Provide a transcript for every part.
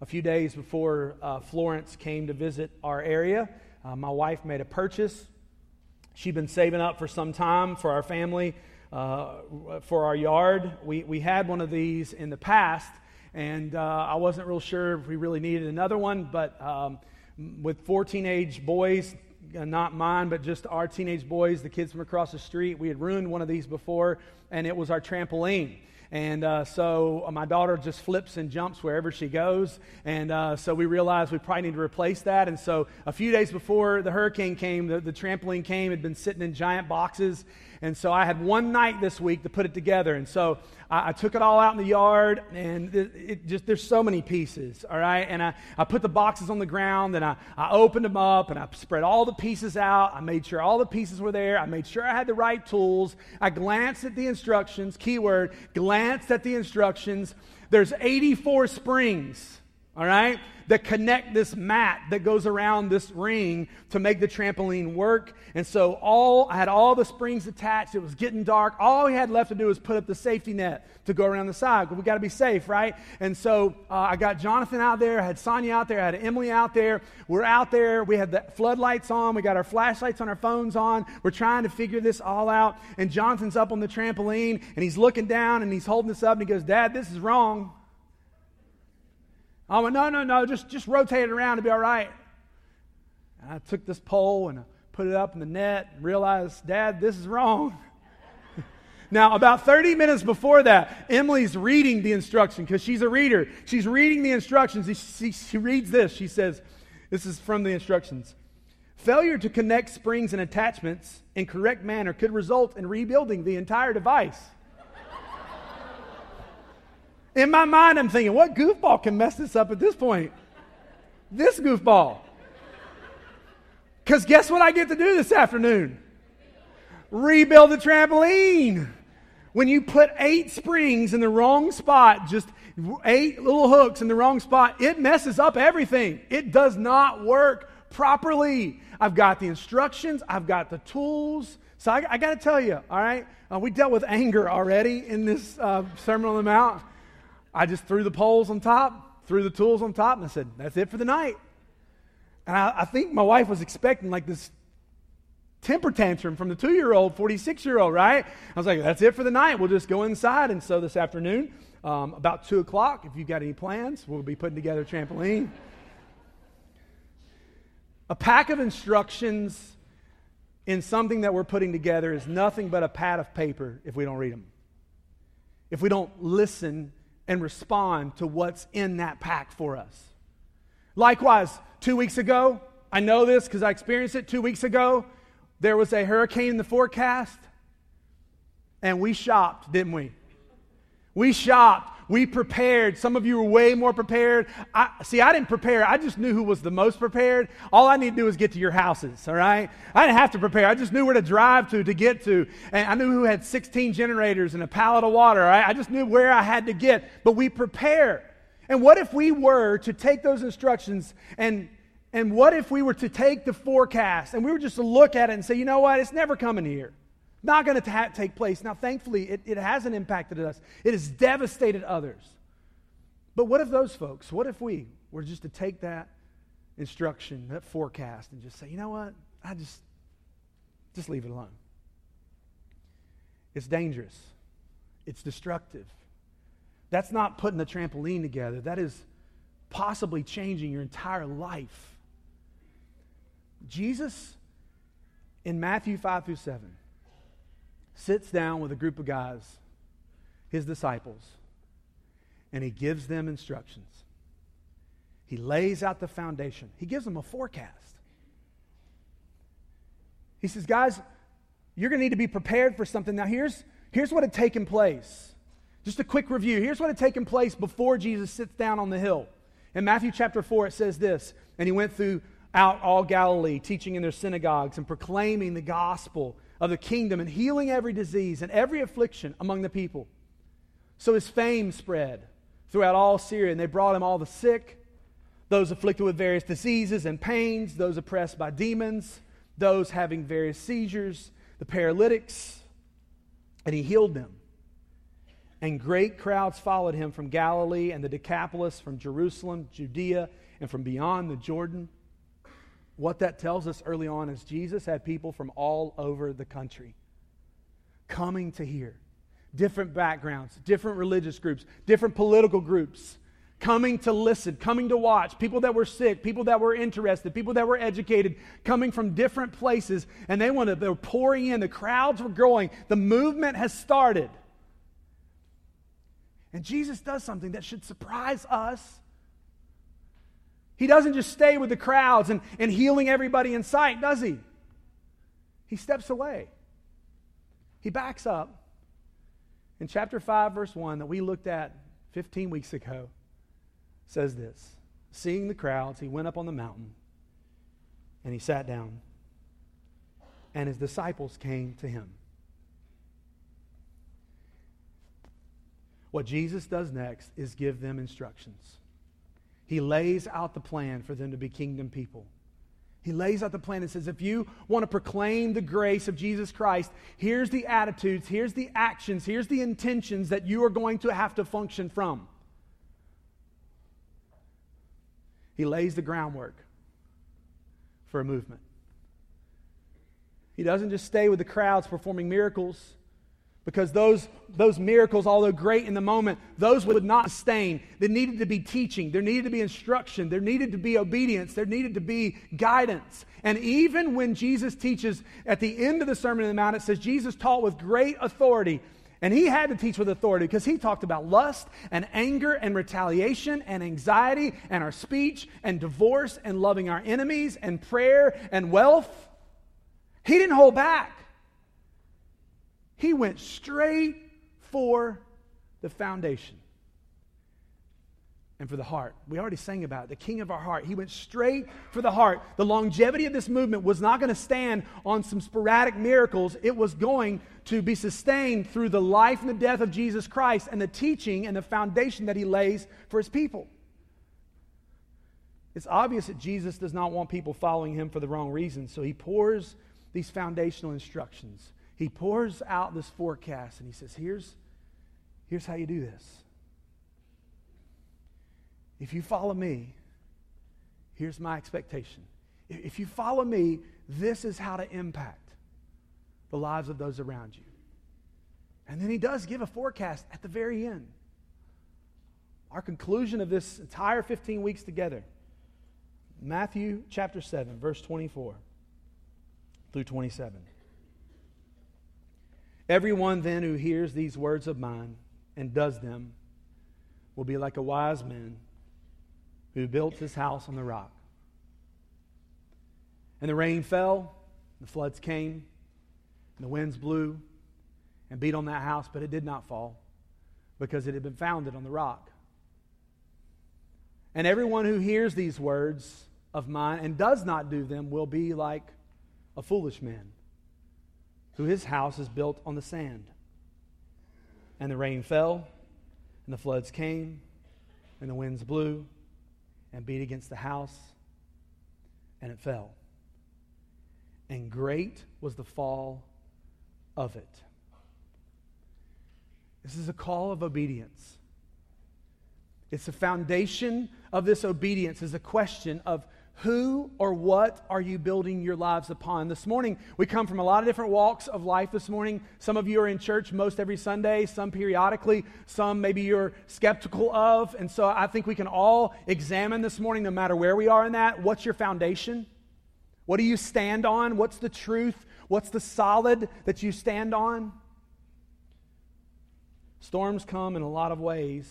a few days before uh, Florence came to visit our area, uh, my wife made a purchase. She'd been saving up for some time for our family, uh, for our yard. We, we had one of these in the past, and uh, I wasn't real sure if we really needed another one, but um, with four teenage boys, uh, not mine, but just our teenage boys, the kids from across the street, we had ruined one of these before, and it was our trampoline. And uh, so uh, my daughter just flips and jumps wherever she goes. And uh, so we realized we probably need to replace that. And so a few days before the hurricane came, the, the trampoline came, had been sitting in giant boxes. And so I had one night this week to put it together. And so I, I took it all out in the yard, and it, it, just there's so many pieces, all right? And I, I put the boxes on the ground, and I, I opened them up, and I spread all the pieces out. I made sure all the pieces were there. I made sure I had the right tools. I glanced at the instructions, keyword, glanced at the instructions. There's 84 springs, all right? that connect this mat that goes around this ring to make the trampoline work. And so all I had all the springs attached. It was getting dark. All we had left to do was put up the safety net to go around the side. We got to be safe, right? And so uh, I got Jonathan out there. I had Sonia out there. I had Emily out there. We're out there. We had the floodlights on. We got our flashlights on our phones on. We're trying to figure this all out. And Jonathan's up on the trampoline and he's looking down and he's holding this up and he goes, Dad, this is wrong. I went, no, no, no, just, just rotate it around to be all right. And I took this pole and I put it up in the net and realized, Dad, this is wrong. now, about 30 minutes before that, Emily's reading the instruction because she's a reader. She's reading the instructions. She, she, she reads this. She says, This is from the instructions. Failure to connect springs and attachments in correct manner could result in rebuilding the entire device. In my mind, I'm thinking, what goofball can mess this up at this point? This goofball. Because guess what I get to do this afternoon? Rebuild the trampoline. When you put eight springs in the wrong spot, just eight little hooks in the wrong spot, it messes up everything. It does not work properly. I've got the instructions, I've got the tools. So I, I got to tell you, all right, uh, we dealt with anger already in this uh, Sermon on the Mount. I just threw the poles on top, threw the tools on top, and I said, that's it for the night. And I, I think my wife was expecting like this temper tantrum from the two year old, 46 year old, right? I was like, that's it for the night. We'll just go inside. And so this afternoon, um, about 2 o'clock, if you've got any plans, we'll be putting together a trampoline. a pack of instructions in something that we're putting together is nothing but a pad of paper if we don't read them. If we don't listen and respond to what's in that pack for us. Likewise, two weeks ago, I know this because I experienced it two weeks ago. There was a hurricane in the forecast, and we shopped, didn't we? We shopped. We prepared. Some of you were way more prepared. I, see, I didn't prepare. I just knew who was the most prepared. All I need to do was get to your houses, all right? I didn't have to prepare. I just knew where to drive to to get to. And I knew who had 16 generators and a pallet of water, all right? I just knew where I had to get. But we prepare. And what if we were to take those instructions and and what if we were to take the forecast and we were just to look at it and say, you know what, it's never coming here not going to ta- take place. Now, thankfully, it, it hasn't impacted us, it has devastated others. But what if those folks, what if we were just to take that instruction, that forecast, and just say, you know what? I just, just leave it alone. It's dangerous. It's destructive. That's not putting the trampoline together. That is possibly changing your entire life. Jesus, in Matthew 5 through 7, sits down with a group of guys, his disciples, and he gives them instructions. He lays out the foundation, he gives them a forecast. He says, Guys, you're going to need to be prepared for something. Now, here's, here's what had taken place. Just a quick review. Here's what had taken place before Jesus sits down on the hill. In Matthew chapter 4, it says this And he went throughout all Galilee, teaching in their synagogues and proclaiming the gospel of the kingdom and healing every disease and every affliction among the people. So his fame spread throughout all Syria, and they brought him all the sick, those afflicted with various diseases and pains, those oppressed by demons, those having various seizures, the paralytics, and he healed them. And great crowds followed him from Galilee and the Decapolis, from Jerusalem, Judea, and from beyond the Jordan. What that tells us early on is Jesus had people from all over the country coming to hear. Different backgrounds, different religious groups, different political groups coming to listen, coming to watch, people that were sick, people that were interested, people that were educated, coming from different places, and they wanted, they were pouring in. The crowds were growing. The movement has started. And Jesus does something that should surprise us. He doesn't just stay with the crowds and, and healing everybody in sight, does he? He steps away. He backs up. In chapter 5, verse 1, that we looked at 15 weeks ago, says this Seeing the crowds, he went up on the mountain and he sat down, and his disciples came to him. What Jesus does next is give them instructions. He lays out the plan for them to be kingdom people. He lays out the plan and says, if you want to proclaim the grace of Jesus Christ, here's the attitudes, here's the actions, here's the intentions that you are going to have to function from. He lays the groundwork for a movement. He doesn't just stay with the crowds performing miracles because those, those miracles, although great in the moment, those would not sustain. There needed to be teaching, there needed to be instruction, there needed to be obedience, there needed to be guidance. And even when Jesus teaches at the end of the Sermon on the Mount, it says Jesus taught with great authority. And he had to teach with authority because he talked about lust and anger and retaliation and anxiety and our speech and divorce and loving our enemies and prayer and wealth. He didn't hold back. He went straight for the foundation and for the heart. We already sang about it, the king of our heart. He went straight for the heart. The longevity of this movement was not going to stand on some sporadic miracles, it was going to be sustained through the life and the death of Jesus Christ and the teaching and the foundation that he lays for his people. It's obvious that Jesus does not want people following him for the wrong reasons, so he pours these foundational instructions he pours out this forecast and he says, Here's, here's how you do this. If you follow me, here's my expectation. If you follow me, this is how to impact the lives of those around you. And then he does give a forecast at the very end. Our conclusion of this entire 15 weeks together Matthew chapter 7, verse 24 through 27. Everyone then who hears these words of mine and does them will be like a wise man who built his house on the rock. And the rain fell, the floods came, and the winds blew and beat on that house, but it did not fall because it had been founded on the rock. And everyone who hears these words of mine and does not do them will be like a foolish man who his house is built on the sand. And the rain fell, and the floods came, and the winds blew and beat against the house, and it fell. And great was the fall of it. This is a call of obedience. It's the foundation of this obedience is a question of who or what are you building your lives upon? This morning, we come from a lot of different walks of life this morning. Some of you are in church most every Sunday, some periodically, some maybe you're skeptical of. And so I think we can all examine this morning, no matter where we are in that. What's your foundation? What do you stand on? What's the truth? What's the solid that you stand on? Storms come in a lot of ways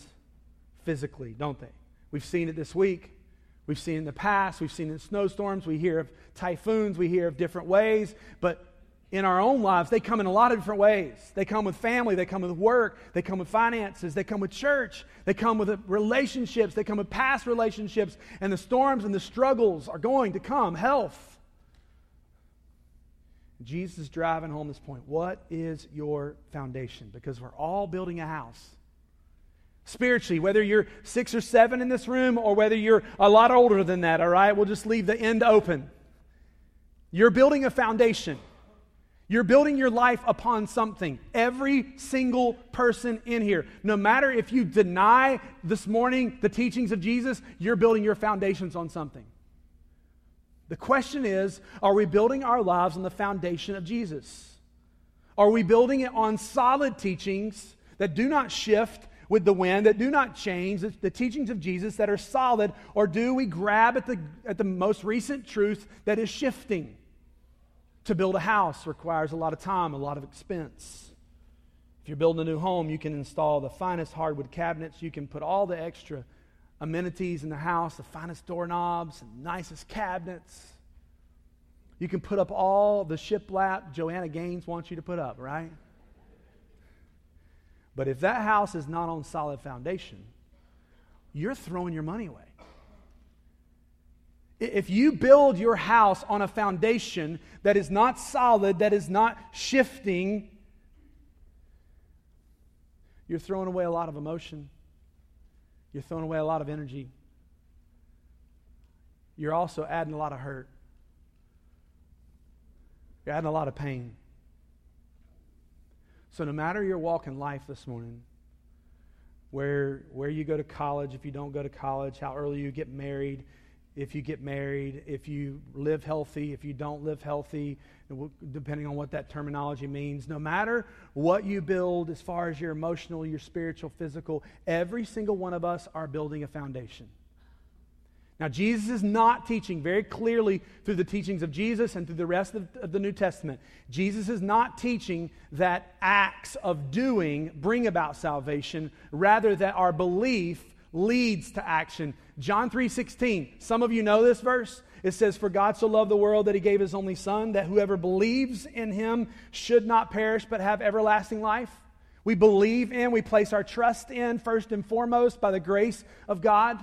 physically, don't they? We've seen it this week. We've seen in the past, we've seen in snowstorms, we hear of typhoons, we hear of different ways, but in our own lives, they come in a lot of different ways. They come with family, they come with work, they come with finances, they come with church, they come with relationships, they come with past relationships, and the storms and the struggles are going to come. Health. Jesus is driving home this point. What is your foundation? Because we're all building a house spiritually, whether you're six or seven in this room or whether you're a lot older than that, all right? We'll just leave the end open. You're building a foundation. You're building your life upon something. Every single person in here. No matter if you deny this morning the teachings of Jesus, you're building your foundations on something. The question is are we building our lives on the foundation of Jesus? Are we building it on solid teachings that do not shift with the wind, that do not change, the, the teachings of Jesus that are solid, or do we grab at the, at the most recent truth that is shifting? To build a house requires a lot of time, a lot of expense. If you're building a new home, you can install the finest hardwood cabinets. You can put all the extra amenities in the house, the finest doorknobs, and nicest cabinets. You can put up all the shiplap Joanna Gaines wants you to put up, right? But if that house is not on solid foundation, you're throwing your money away. If you build your house on a foundation that is not solid, that is not shifting, you're throwing away a lot of emotion. You're throwing away a lot of energy. You're also adding a lot of hurt. You're adding a lot of pain. So, no matter your walk in life this morning, where, where you go to college, if you don't go to college, how early you get married, if you get married, if you live healthy, if you don't live healthy, depending on what that terminology means. No matter what you build as far as your emotional, your spiritual, physical, every single one of us are building a foundation. Now, Jesus is not teaching very clearly through the teachings of Jesus and through the rest of, of the New Testament. Jesus is not teaching that acts of doing bring about salvation, rather, that our belief leads to action. John 3:16. Some of you know this verse. It says for God so loved the world that he gave his only son that whoever believes in him should not perish but have everlasting life. We believe in, we place our trust in first and foremost by the grace of God.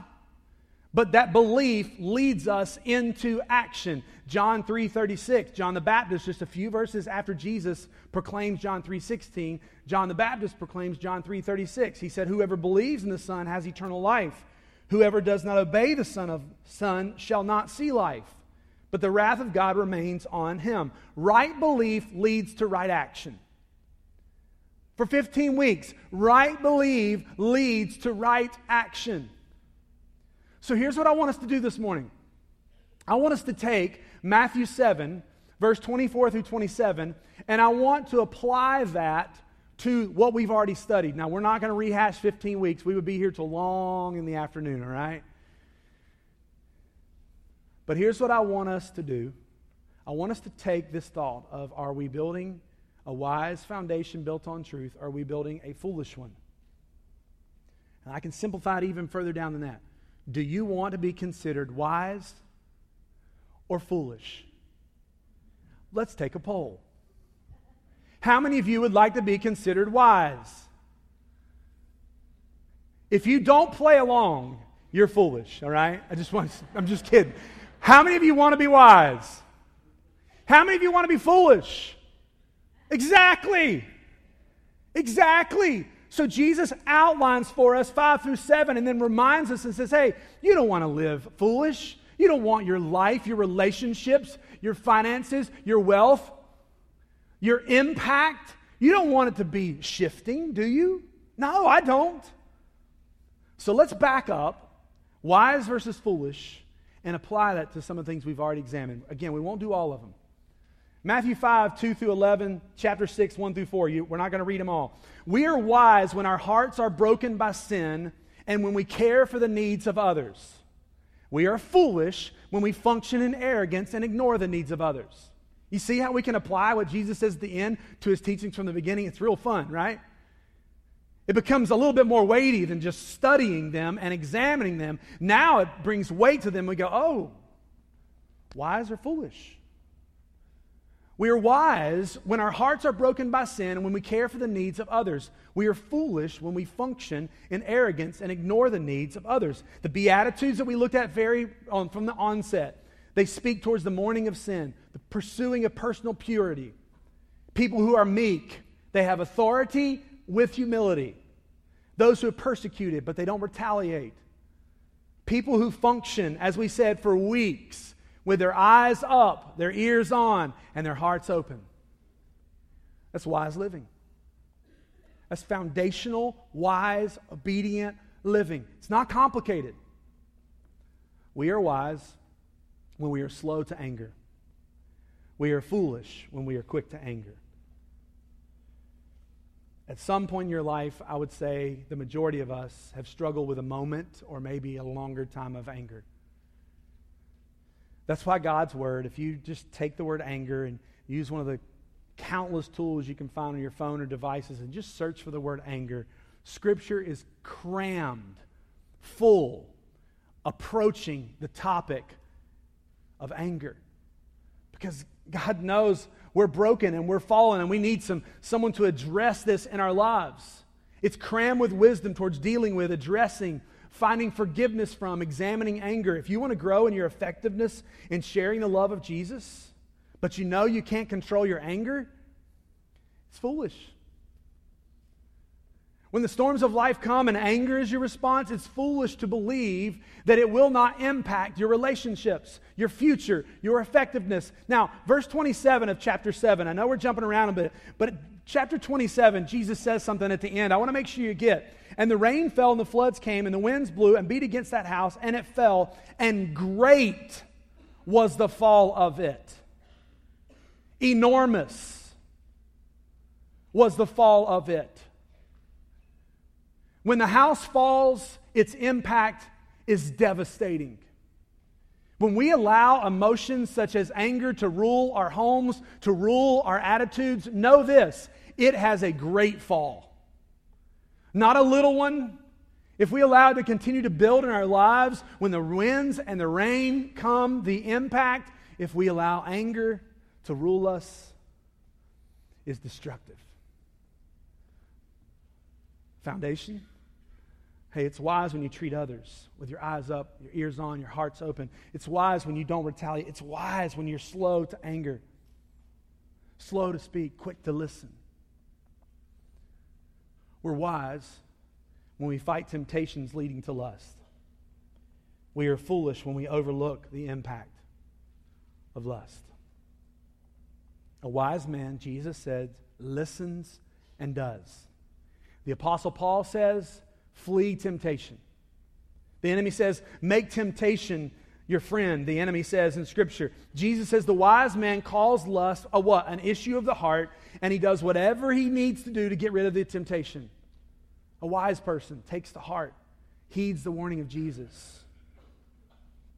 But that belief leads us into action. John 3:36, John the Baptist just a few verses after Jesus proclaims John 3:16, John the Baptist proclaims John 3:36. He said, "Whoever believes in the Son has eternal life. Whoever does not obey the Son of Son shall not see life, but the wrath of God remains on him." Right belief leads to right action. For 15 weeks, right belief leads to right action. So here's what I want us to do this morning. I want us to take Matthew 7, verse 24 through 27, and I want to apply that to what we've already studied. Now, we're not going to rehash 15 weeks. We would be here till long in the afternoon, all right? But here's what I want us to do I want us to take this thought of are we building a wise foundation built on truth? Are we building a foolish one? And I can simplify it even further down than that. Do you want to be considered wise or foolish? Let's take a poll. How many of you would like to be considered wise? If you don't play along, you're foolish, all right? I just want I'm just kidding. How many of you want to be wise? How many of you want to be foolish? Exactly. Exactly. So Jesus outlines for us five through seven and then reminds us and says, hey, you don't want to live foolish. You don't want your life, your relationships, your finances, your wealth, your impact. You don't want it to be shifting, do you? No, I don't. So let's back up, wise versus foolish, and apply that to some of the things we've already examined. Again, we won't do all of them. Matthew 5, 2 through 11, chapter 6, 1 through 4. You, we're not going to read them all. We are wise when our hearts are broken by sin and when we care for the needs of others. We are foolish when we function in arrogance and ignore the needs of others. You see how we can apply what Jesus says at the end to his teachings from the beginning? It's real fun, right? It becomes a little bit more weighty than just studying them and examining them. Now it brings weight to them. We go, oh, wise or foolish? We are wise when our hearts are broken by sin and when we care for the needs of others. We are foolish when we function in arrogance and ignore the needs of others. The Beatitudes that we looked at very on, from the onset, they speak towards the mourning of sin, the pursuing of personal purity. People who are meek, they have authority with humility. Those who are persecuted, but they don't retaliate. People who function, as we said, for weeks with their eyes up, their ears on, and their hearts open. That's wise living. That's foundational, wise, obedient living. It's not complicated. We are wise when we are slow to anger. We are foolish when we are quick to anger. At some point in your life, I would say the majority of us have struggled with a moment or maybe a longer time of anger. That's why God's word, if you just take the word anger and use one of the countless tools you can find on your phone or devices and just search for the word anger, Scripture is crammed, full, approaching the topic of anger. Because God knows we're broken and we're fallen and we need some, someone to address this in our lives. It's crammed with wisdom towards dealing with, addressing, finding forgiveness from, examining anger. If you want to grow in your effectiveness in sharing the love of Jesus, but you know you can't control your anger, it's foolish. When the storms of life come and anger is your response, it's foolish to believe that it will not impact your relationships, your future, your effectiveness. Now, verse 27 of chapter 7, I know we're jumping around a bit, but chapter 27, Jesus says something at the end I want to make sure you get. And the rain fell, and the floods came, and the winds blew and beat against that house, and it fell, and great was the fall of it. Enormous was the fall of it. When the house falls, its impact is devastating. When we allow emotions such as anger to rule our homes, to rule our attitudes, know this it has a great fall. Not a little one. If we allow it to continue to build in our lives, when the winds and the rain come, the impact, if we allow anger to rule us, is destructive. Foundation Hey, it's wise when you treat others with your eyes up, your ears on, your hearts open. It's wise when you don't retaliate. It's wise when you're slow to anger, slow to speak, quick to listen. We're wise when we fight temptations leading to lust. We are foolish when we overlook the impact of lust. A wise man, Jesus said, listens and does. The Apostle Paul says, flee temptation. The enemy says, make temptation your friend. The enemy says in Scripture, Jesus says the wise man calls lust a what? An issue of the heart, and he does whatever he needs to do to get rid of the temptation. A wise person takes to heart, heeds the warning of Jesus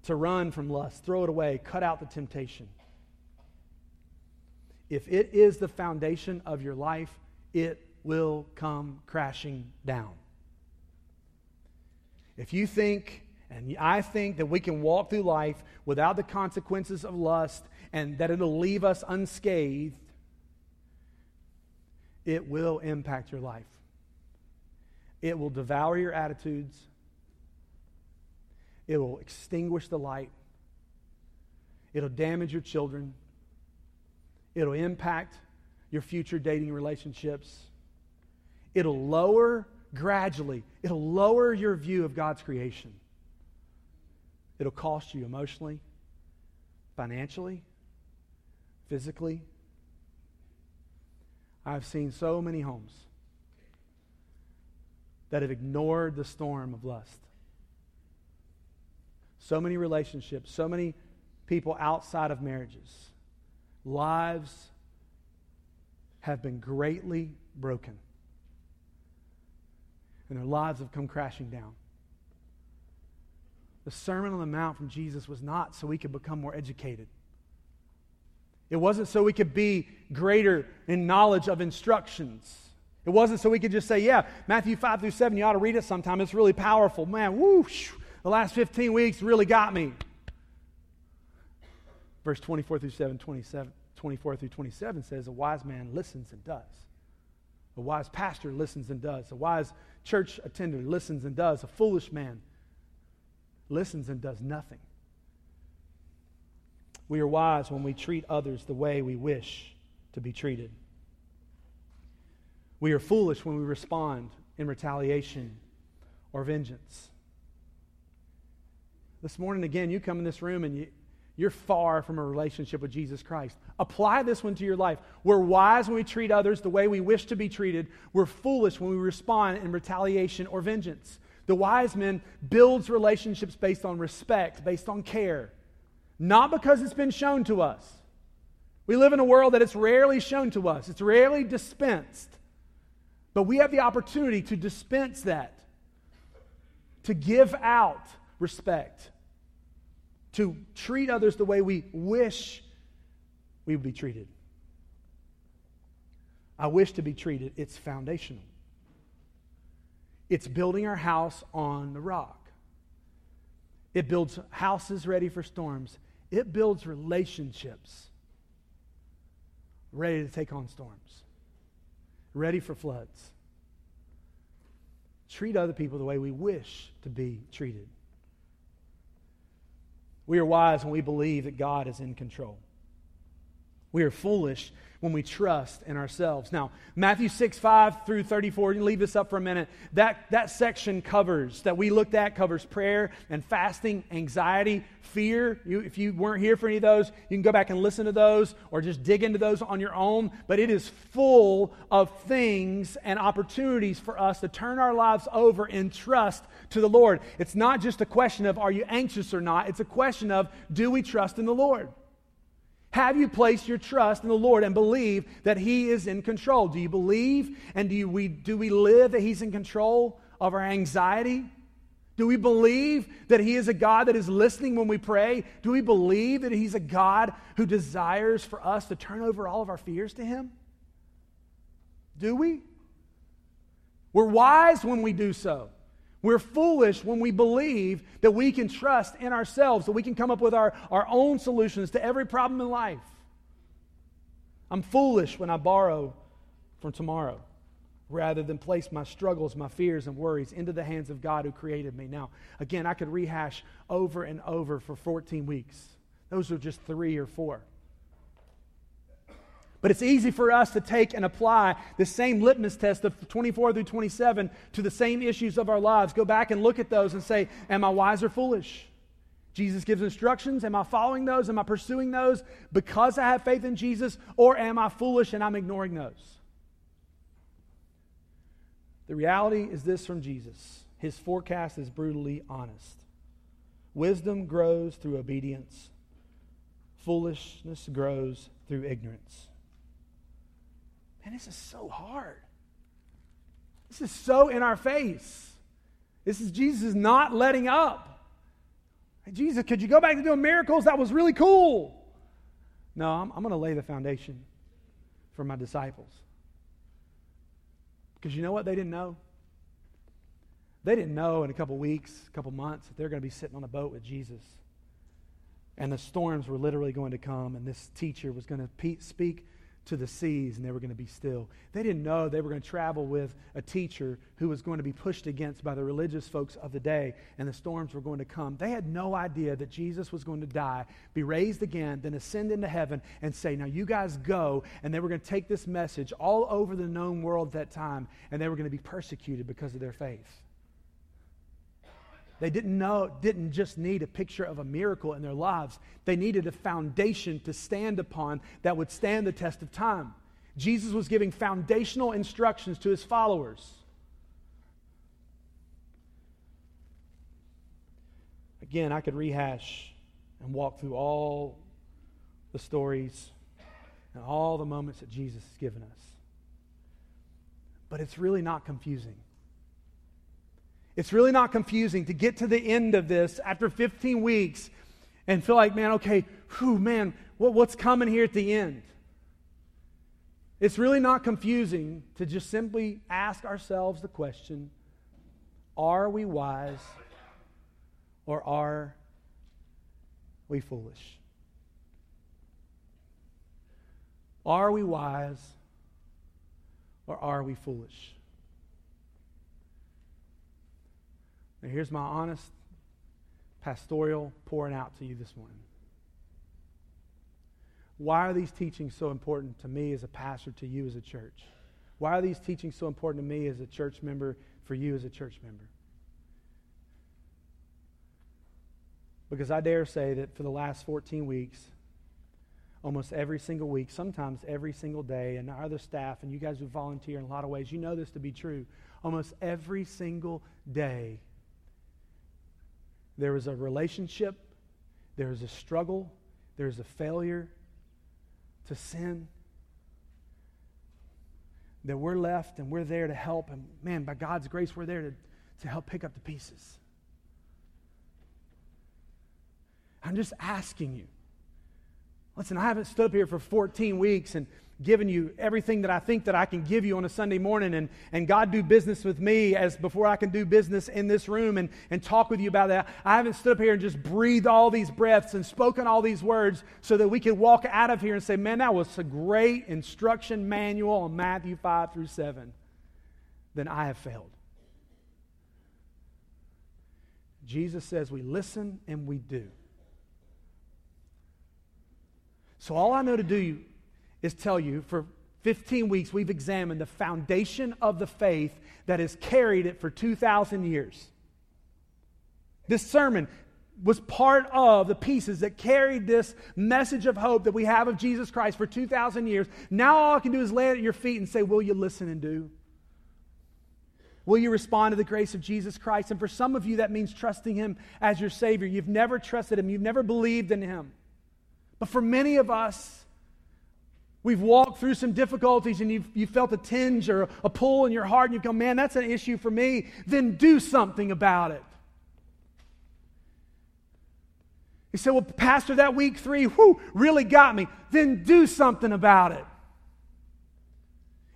to run from lust, throw it away, cut out the temptation. If it is the foundation of your life, it will come crashing down. If you think, and I think, that we can walk through life without the consequences of lust and that it'll leave us unscathed, it will impact your life. It will devour your attitudes. It will extinguish the light. It'll damage your children. It'll impact your future dating relationships. It'll lower gradually, it'll lower your view of God's creation. It'll cost you emotionally, financially, physically. I've seen so many homes that have ignored the storm of lust. So many relationships, so many people outside of marriages. Lives have been greatly broken and their lives have come crashing down. The Sermon on the Mount from Jesus was not so we could become more educated. It wasn't so we could be greater in knowledge of instructions. It wasn't so we could just say, yeah, Matthew 5 through 7, you ought to read it sometime. It's really powerful. Man, whoosh, the last 15 weeks really got me. Verse 24 through 7, 27, 24 through 27 says, A wise man listens and does. A wise pastor listens and does. A wise church attender listens and does. A foolish man listens and does nothing. We are wise when we treat others the way we wish to be treated. We are foolish when we respond in retaliation or vengeance. This morning, again, you come in this room and you, you're far from a relationship with Jesus Christ. Apply this one to your life. We're wise when we treat others the way we wish to be treated. We're foolish when we respond in retaliation or vengeance. The wise man builds relationships based on respect, based on care, not because it's been shown to us. We live in a world that it's rarely shown to us, it's rarely dispensed. But we have the opportunity to dispense that, to give out respect to treat others the way we wish we would be treated. I wish to be treated. It's foundational. It's building our house on the rock. It builds houses ready for storms. It builds relationships ready to take on storms, ready for floods. Treat other people the way we wish to be treated. We are wise when we believe that God is in control. We are foolish when we trust in ourselves. Now, Matthew 6, 5 through 34, you leave this up for a minute. That, that section covers, that we looked at, covers prayer and fasting, anxiety, fear. You, if you weren't here for any of those, you can go back and listen to those or just dig into those on your own. But it is full of things and opportunities for us to turn our lives over in trust to the Lord. It's not just a question of are you anxious or not, it's a question of do we trust in the Lord? Have you placed your trust in the Lord and believe that He is in control? Do you believe and do, you, we, do we live that He's in control of our anxiety? Do we believe that He is a God that is listening when we pray? Do we believe that He's a God who desires for us to turn over all of our fears to Him? Do we? We're wise when we do so. We're foolish when we believe that we can trust in ourselves, that we can come up with our, our own solutions to every problem in life. I'm foolish when I borrow from tomorrow rather than place my struggles, my fears, and worries into the hands of God who created me. Now, again, I could rehash over and over for 14 weeks. Those are just three or four. But it's easy for us to take and apply the same litmus test of 24 through 27 to the same issues of our lives. Go back and look at those and say, Am I wise or foolish? Jesus gives instructions. Am I following those? Am I pursuing those because I have faith in Jesus? Or am I foolish and I'm ignoring those? The reality is this from Jesus His forecast is brutally honest. Wisdom grows through obedience, foolishness grows through ignorance. Man, this is so hard. This is so in our face. This is Jesus not letting up. Hey, Jesus, could you go back to doing miracles? That was really cool. No, I'm, I'm going to lay the foundation for my disciples. Because you know what they didn't know? They didn't know in a couple weeks, a couple months, that they're going to be sitting on a boat with Jesus. And the storms were literally going to come, and this teacher was going to speak to the seas and they were going to be still. They didn't know they were going to travel with a teacher who was going to be pushed against by the religious folks of the day and the storms were going to come. They had no idea that Jesus was going to die, be raised again, then ascend into heaven and say, Now you guys go. And they were going to take this message all over the known world at that time and they were going to be persecuted because of their faith. They didn't know, didn't just need a picture of a miracle in their lives. They needed a foundation to stand upon that would stand the test of time. Jesus was giving foundational instructions to his followers. Again, I could rehash and walk through all the stories and all the moments that Jesus has given us. But it's really not confusing. It's really not confusing to get to the end of this after 15 weeks and feel like, man, okay, whew, man, what, what's coming here at the end? It's really not confusing to just simply ask ourselves the question are we wise or are we foolish? Are we wise or are we foolish? Now, here's my honest pastoral pouring out to you this morning. Why are these teachings so important to me as a pastor, to you as a church? Why are these teachings so important to me as a church member, for you as a church member? Because I dare say that for the last 14 weeks, almost every single week, sometimes every single day, and our other staff, and you guys who volunteer in a lot of ways, you know this to be true. Almost every single day, there is a relationship, there is a struggle, there is a failure to sin. That we're left and we're there to help. And man, by God's grace, we're there to, to help pick up the pieces. I'm just asking you. Listen, I haven't stood up here for 14 weeks and given you everything that I think that I can give you on a Sunday morning and, and God do business with me as before I can do business in this room and, and talk with you about that. I haven't stood up here and just breathed all these breaths and spoken all these words so that we could walk out of here and say, man, that was a great instruction manual on Matthew 5 through 7. Then I have failed. Jesus says we listen and we do. So all I know to do is tell you for 15 weeks we've examined the foundation of the faith that has carried it for 2,000 years. This sermon was part of the pieces that carried this message of hope that we have of Jesus Christ for 2,000 years. Now all I can do is lay it at your feet and say, Will you listen and do? Will you respond to the grace of Jesus Christ? And for some of you, that means trusting Him as your Savior. You've never trusted Him, you've never believed in Him. But for many of us, we've walked through some difficulties and you've, you felt a tinge or a pull in your heart and you've gone, man, that's an issue for me. Then do something about it. He said, well, Pastor, that week three, whew, really got me. Then do something about it.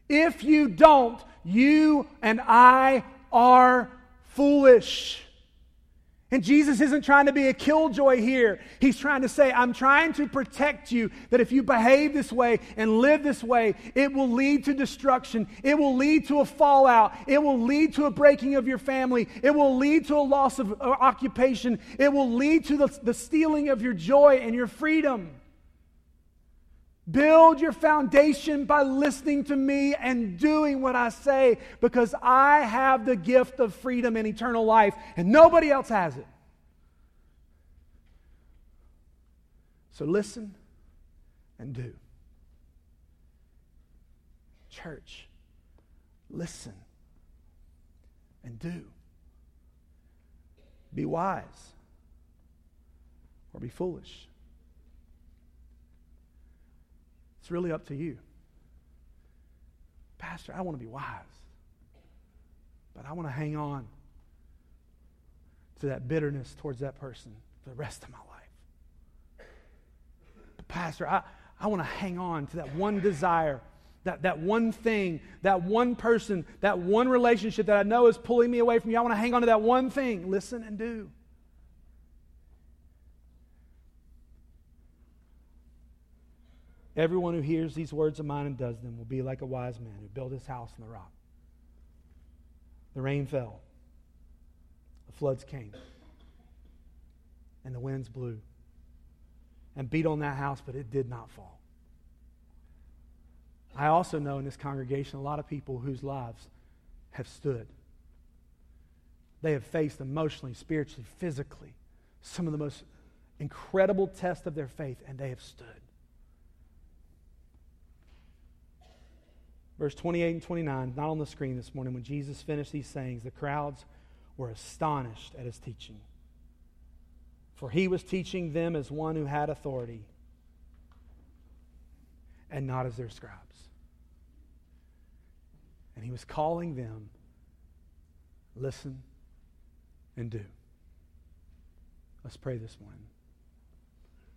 If you don't, you and I are foolish. And Jesus isn't trying to be a killjoy here. He's trying to say, I'm trying to protect you that if you behave this way and live this way, it will lead to destruction. It will lead to a fallout. It will lead to a breaking of your family. It will lead to a loss of uh, occupation. It will lead to the, the stealing of your joy and your freedom. Build your foundation by listening to me and doing what I say because I have the gift of freedom and eternal life, and nobody else has it. So listen and do. Church, listen and do. Be wise or be foolish. It's really up to you. Pastor, I want to be wise, but I want to hang on to that bitterness towards that person for the rest of my life. But Pastor, I, I want to hang on to that one desire, that, that one thing, that one person, that one relationship that I know is pulling me away from you. I want to hang on to that one thing. Listen and do. Everyone who hears these words of mine and does them will be like a wise man who built his house on the rock. The rain fell, the floods came, and the winds blew and beat on that house, but it did not fall. I also know in this congregation a lot of people whose lives have stood. They have faced emotionally, spiritually, physically some of the most incredible tests of their faith, and they have stood. Verse 28 and 29, not on the screen this morning, when Jesus finished these sayings, the crowds were astonished at his teaching. For he was teaching them as one who had authority and not as their scribes. And he was calling them, listen and do. Let's pray this morning.